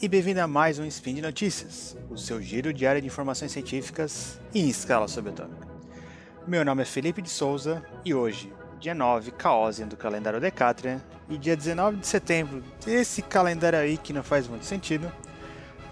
e bem-vindo a mais um Spin de Notícias, o seu giro diário de informações científicas em escala subatômica. Meu nome é Felipe de Souza e hoje, dia 9, Caosian do calendário Decatrian, e dia 19 de setembro desse calendário aí que não faz muito sentido,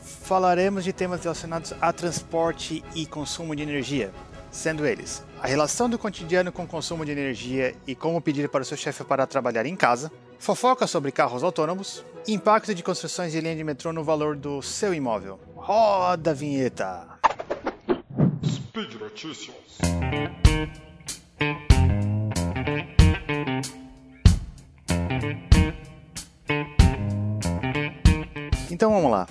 falaremos de temas relacionados a transporte e consumo de energia, sendo eles a relação do cotidiano com o consumo de energia e como pedir para o seu chefe para trabalhar em casa, fofoca sobre carros autônomos, impacto de construções de linha de metrô no valor do seu imóvel. Roda a vinheta! Speed Notícias. Então vamos lá.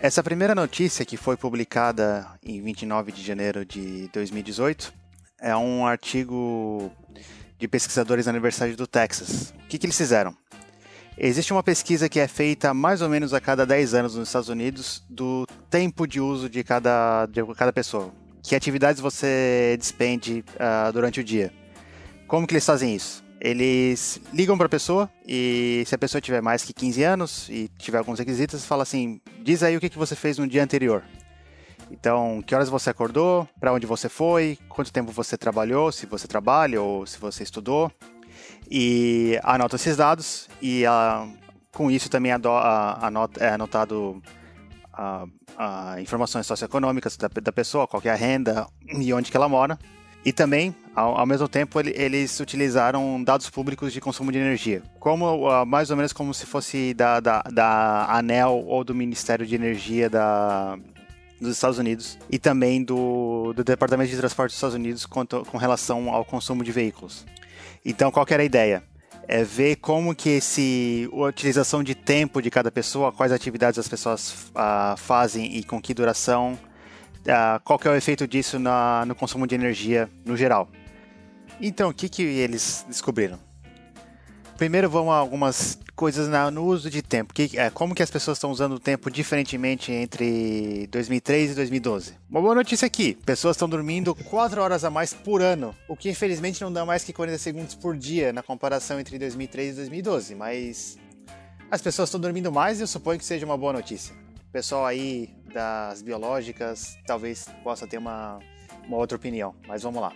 Essa primeira notícia, que foi publicada em 29 de janeiro de 2018, é um artigo de pesquisadores da Universidade do Texas. O que, que eles fizeram? Existe uma pesquisa que é feita mais ou menos a cada 10 anos nos Estados Unidos do tempo de uso de cada, de cada pessoa. Que atividades você despende uh, durante o dia. Como que eles fazem isso? Eles ligam para a pessoa e se a pessoa tiver mais que 15 anos e tiver alguns requisitos, fala assim: diz aí o que, que você fez no dia anterior. Então, que horas você acordou, para onde você foi, quanto tempo você trabalhou, se você trabalha ou se você estudou. E anota esses dados e uh, com isso também anota, é anotado uh, uh, informações socioeconômicas da, da, pessoa, qual é a renda e onde que ela mora. E também, ao, ao mesmo tempo, ele, eles utilizaram dados públicos de consumo de energia, como mais ou menos como se fosse da, da, da ANEL ou do Ministério de Energia da, dos Estados Unidos e também do, do Departamento de Transporte dos Estados Unidos quanto, com relação ao consumo de veículos. Então, qual era a ideia? É ver como que esse a utilização de tempo de cada pessoa, quais atividades as pessoas uh, fazem e com que duração, uh, qual que é o efeito disso na, no consumo de energia no geral. Então, o que, que eles descobriram? Primeiro vamos a algumas coisas no uso de tempo. Que, é, como que as pessoas estão usando o tempo diferentemente entre 2003 e 2012? Uma boa notícia aqui: pessoas estão dormindo 4 horas a mais por ano, o que infelizmente não dá mais que 40 segundos por dia na comparação entre 2003 e 2012, mas as pessoas estão dormindo mais e eu suponho que seja uma boa notícia. O pessoal aí das biológicas talvez possa ter uma, uma outra opinião, mas vamos lá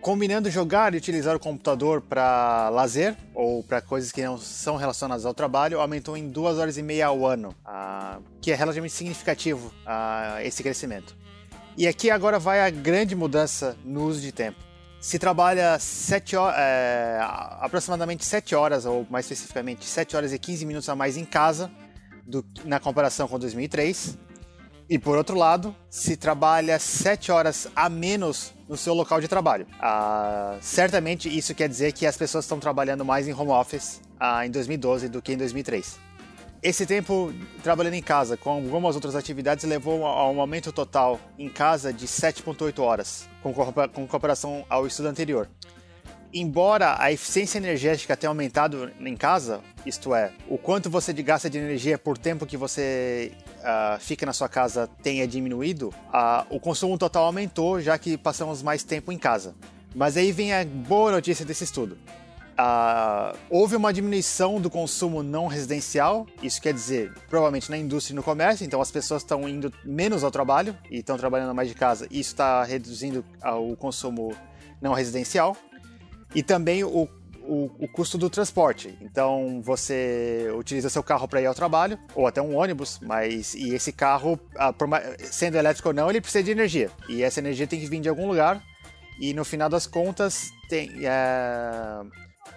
combinando jogar e utilizar o computador para lazer ou para coisas que não são relacionadas ao trabalho, aumentou em duas horas e meia ao ano, uh, que é relativamente significativo uh, esse crescimento. E aqui agora vai a grande mudança no uso de tempo. Se trabalha sete é, aproximadamente 7 horas, ou mais especificamente 7 horas e 15 minutos a mais em casa, do, na comparação com 2003. E por outro lado, se trabalha 7 horas a menos no seu local de trabalho. Ah, certamente isso quer dizer que as pessoas estão trabalhando mais em home office ah, em 2012 do que em 2003. Esse tempo trabalhando em casa com algumas outras atividades levou a um aumento total em casa de 7,8 horas, com comparação ao estudo anterior embora a eficiência energética tenha aumentado em casa, isto é, o quanto você gasta de energia por tempo que você uh, fica na sua casa tenha diminuído, uh, o consumo total aumentou, já que passamos mais tempo em casa. Mas aí vem a boa notícia desse estudo. Uh, houve uma diminuição do consumo não residencial, isso quer dizer, provavelmente na indústria e no comércio, então as pessoas estão indo menos ao trabalho e estão trabalhando mais de casa, isso está reduzindo o consumo não residencial e também o, o, o, custo do transporte. Então você utiliza seu carro para ir ao trabalho, ou até um ônibus, mas e esse carro, sendo elétrico ou não, ele precisa de energia. E essa energia tem que vir de algum lugar. E no final das contas, tem, é,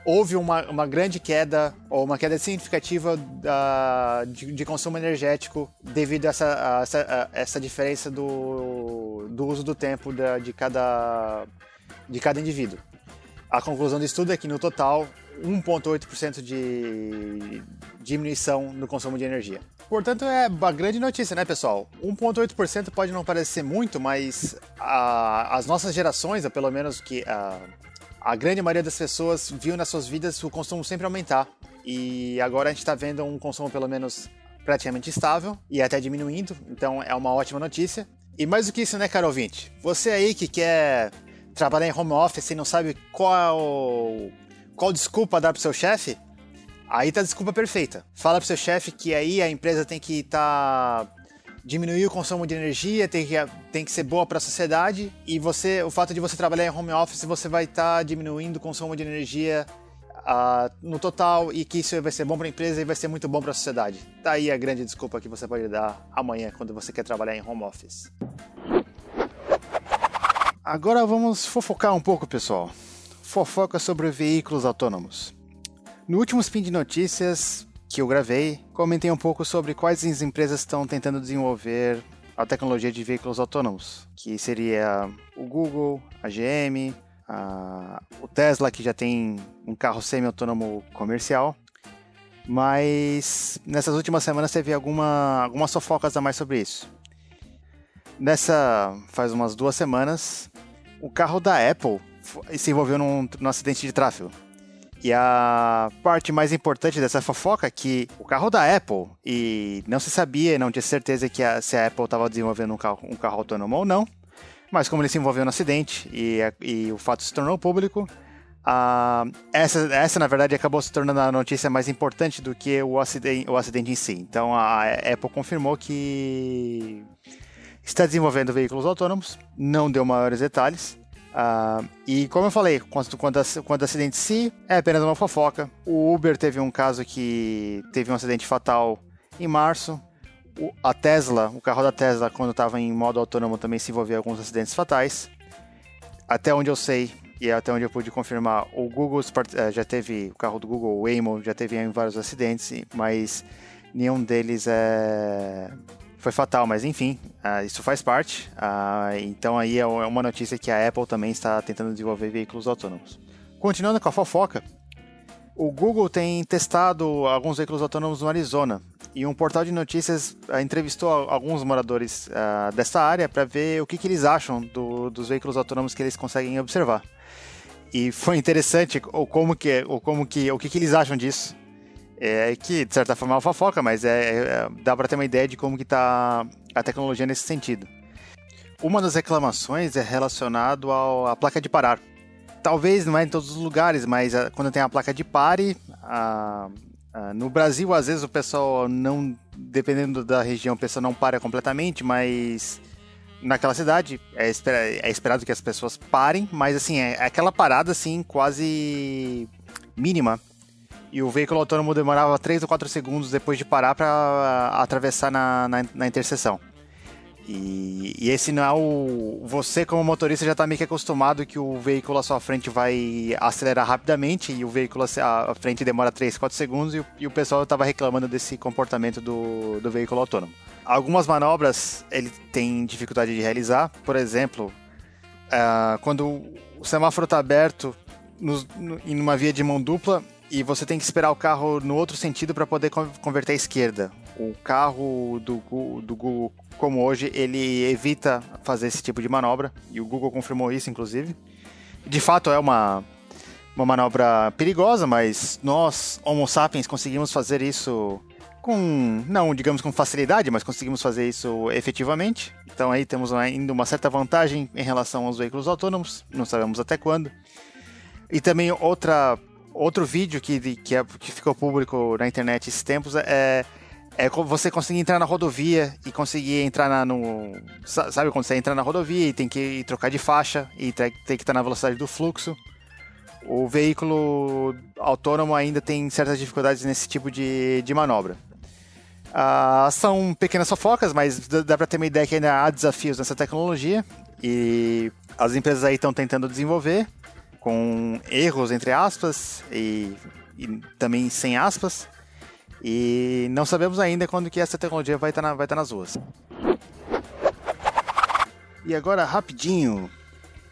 houve uma, uma grande queda, ou uma queda significativa da, de, de consumo energético devido a essa, a essa, a essa diferença do, do uso do tempo da, de, cada, de cada indivíduo. A conclusão do estudo é que, no total, 1,8% de diminuição no consumo de energia. Portanto, é uma grande notícia, né, pessoal? 1,8% pode não parecer muito, mas a, as nossas gerações, pelo menos que a, a grande maioria das pessoas, viu nas suas vidas o consumo sempre aumentar. E agora a gente está vendo um consumo, pelo menos, praticamente estável e até diminuindo, então é uma ótima notícia. E mais do que isso, né, caro ouvinte? Você aí que quer trabalhar em home office e não sabe qual, qual desculpa dar pro seu chefe, Aí tá a desculpa perfeita. Fala pro seu chefe que aí a empresa tem que estar tá diminuir o consumo de energia, tem que, tem que ser boa para a sociedade e você, o fato de você trabalhar em home office, você vai estar tá diminuindo o consumo de energia uh, no total e que isso vai ser bom para a empresa e vai ser muito bom para a sociedade. Tá aí a grande desculpa que você pode dar amanhã quando você quer trabalhar em home office. Agora vamos fofocar um pouco, pessoal. Fofoca sobre veículos autônomos. No último spin de notícias, que eu gravei, comentei um pouco sobre quais as empresas estão tentando desenvolver a tecnologia de veículos autônomos, que seria o Google, a GM, a, o Tesla, que já tem um carro semi-autônomo comercial. Mas nessas últimas semanas teve alguma, algumas fofocas a mais sobre isso. Nessa, faz umas duas semanas, o carro da Apple se envolveu num, num acidente de tráfego. E a parte mais importante dessa fofoca é que o carro da Apple, e não se sabia, não tinha certeza que a, se a Apple estava desenvolvendo um carro, um carro autônomo ou não, mas como ele se envolveu no acidente e, e o fato se tornou público, essa, essa, na verdade, acabou se tornando a notícia mais importante do que o o acidente em si. Então, a Apple confirmou que está desenvolvendo veículos autônomos, não deu maiores detalhes, Uh, e como eu falei, quanto, quanto, quanto acidente é apenas uma fofoca. O Uber teve um caso que teve um acidente fatal em março. O, a Tesla, o carro da Tesla, quando estava em modo autônomo, também se envolveu em alguns acidentes fatais. Até onde eu sei e até onde eu pude confirmar, o Google eh, já teve, o carro do Google, o Waymo, já teve vários acidentes, mas nenhum deles é foi fatal, mas enfim, uh, isso faz parte. Uh, então aí é, é uma notícia que a Apple também está tentando desenvolver veículos autônomos. Continuando com a fofoca, o Google tem testado alguns veículos autônomos no Arizona e um portal de notícias uh, entrevistou alguns moradores uh, dessa área para ver o que, que eles acham do, dos veículos autônomos que eles conseguem observar. E foi interessante o como que, o como que, o que, que eles acham disso é que, de certa forma, é uma fofoca, mas é, é dá para ter uma ideia de como que tá a tecnologia nesse sentido. Uma das reclamações é relacionado à placa de parar. Talvez não é em todos os lugares, mas a, quando tem a placa de pare, a, a, no Brasil às vezes o pessoal não, dependendo da região, o pessoal não para completamente, mas naquela cidade é, é esperado que as pessoas parem, mas assim é, é aquela parada assim quase mínima e o veículo autônomo demorava 3 ou 4 segundos depois de parar para atravessar na, na, na interseção. E, e, esse não é o. Você, como motorista, já está meio que acostumado que o veículo à sua frente vai acelerar rapidamente e o veículo à frente demora 3, 4 segundos e o, e o pessoal estava reclamando desse comportamento do, do veículo autônomo. Algumas manobras ele tem dificuldade de realizar, por exemplo, uh, quando o semáforo está aberto no, no, em uma via de mão dupla, e você tem que esperar o carro no outro sentido para poder converter à esquerda. O carro do, do Google, como hoje, ele evita fazer esse tipo de manobra, e o Google confirmou isso, inclusive. De fato, é uma, uma manobra perigosa, mas nós, Homo sapiens, conseguimos fazer isso com, não digamos com facilidade, mas conseguimos fazer isso efetivamente. Então aí temos ainda uma certa vantagem em relação aos veículos autônomos, não sabemos até quando. E também outra Outro vídeo que, que, é, que ficou público na internet esses tempos é, é você conseguir entrar na rodovia e conseguir entrar na, no. Sabe quando você entra na rodovia e tem que trocar de faixa e tem, que estar na velocidade do fluxo? O veículo autônomo ainda tem certas dificuldades nesse tipo de, de manobra. Ah, são pequenas fofocas, mas dá para ter uma ideia que ainda há desafios nessa tecnologia e as empresas aí estão tentando desenvolver com erros entre aspas e, e, também sem aspas. E não sabemos ainda quando que essa tecnologia vai estar, tá na, tá nas ruas. E agora, rapidinho.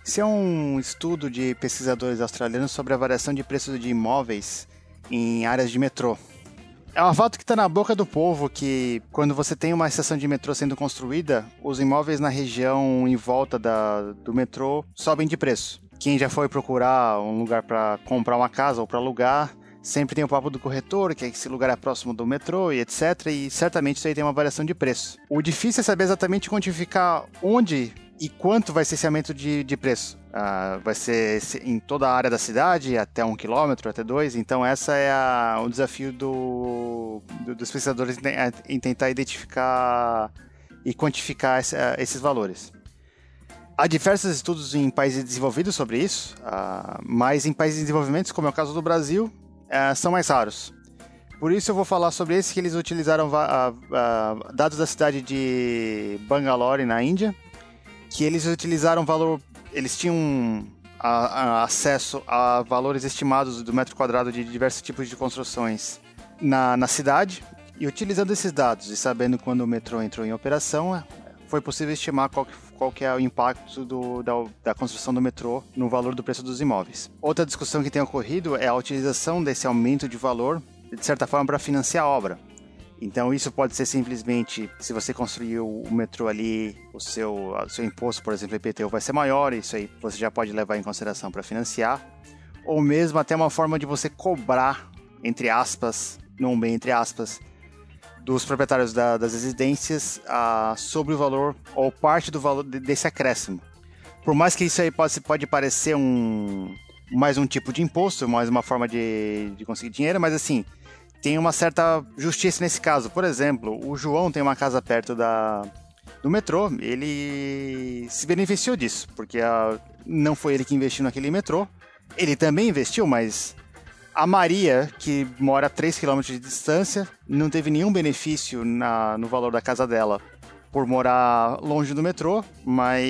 Esse é um estudo de pesquisadores australianos sobre a variação de preços de imóveis em áreas de metrô. É um fato que está na boca do povo que, quando você tem uma estação de metrô sendo construída, os imóveis na região em volta da, do metrô sobem de preço. Quem já foi procurar um lugar para comprar uma casa ou para alugar, sempre tem o papo do corretor, que esse lugar é próximo do metrô e etc. E certamente isso aí tem uma variação de preço. O difícil é saber exatamente quantificar onde E quanto vai ser esse aumento de, de preço? Uh, vai ser em toda a área da cidade, até um quilômetro, até dois. Então, essa é o desafio do, do, dos pesquisadores em, em, tentar identificar e quantificar essa, esses valores. Há diversos estudos em países desenvolvidos sobre isso, uh, mas em países em desenvolvimento, como é o caso do Brasil, uh, são mais raros. Por isso eu vou falar sobre esse que eles utilizaram dados da cidade de Bangalore, na Índia, que eles utilizaram valor. Eles tinham acesso a valores estimados do metro quadrado de diversos tipos de construções na, na cidade. E utilizando esses dados e sabendo quando o metrô entrou em operação, foi possível estimar qual, qual que é o impacto do, da, da, construção do metrô no valor do preço dos imóveis. Outra discussão que tem ocorrido é a utilização desse aumento de valor, de certa forma, para financiar a obra. Então isso pode ser simplesmente, se você construir o metrô ali, o seu, o seu imposto, por exemplo, IPTU vai ser maior, isso aí você já pode levar em consideração para financiar. Ou mesmo até uma forma de você cobrar, entre aspas, não bem entre aspas, dos proprietários da, das residências uh, sobre o valor ou parte do valor desse acréscimo. Por mais que isso aí pode, pode parecer um mais um tipo de imposto, mais uma forma de, de conseguir dinheiro, mas assim, tem uma certa justiça nesse caso. Por exemplo, o João tem uma casa perto da, do metrô, ele se beneficiou disso, porque a, não foi ele que investiu naquele metrô. Ele também investiu, mas a Maria, que mora a 3 km de distância, não teve nenhum benefício na, no valor da casa dela por morar longe do metrô, mas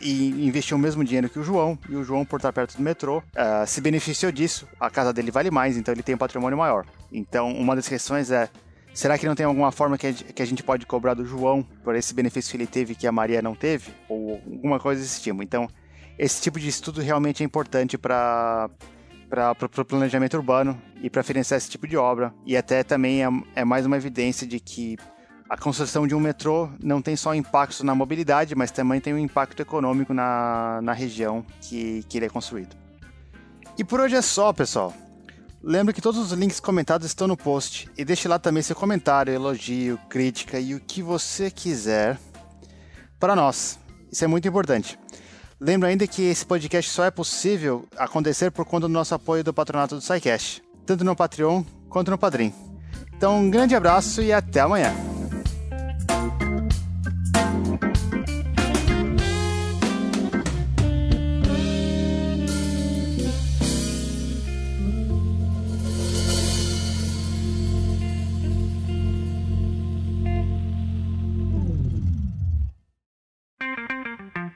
e investiu o mesmo dinheiro que o João, e o João, por estar perto do metrô, uh, se beneficiou disso. A casa dele vale mais, então ele tem um patrimônio maior. Então, uma das questões é: será que não tem alguma forma que a gente pode cobrar do João por esse benefício que ele teve que a Maria não teve? Ou alguma coisa desse tipo? Então, esse tipo de estudo realmente é importante para para o planejamento urbano e para financiar esse tipo de obra. E até também é, é mais uma evidência de que a construção de um metrô não tem só impacto na mobilidade, mas também tem um impacto econômico na, na região que, que ele é construído. E por hoje é só, pessoal. Lembre que todos os links comentados estão no post e deixe lá também seu comentário, elogio, crítica e o que você quiser para nós. Isso é muito importante. Lembro ainda que esse podcast só é possível acontecer por conta do nosso apoio do patronato do SciCast, tanto no Patreon quanto no Padrim. Então, um grande abraço e até amanhã!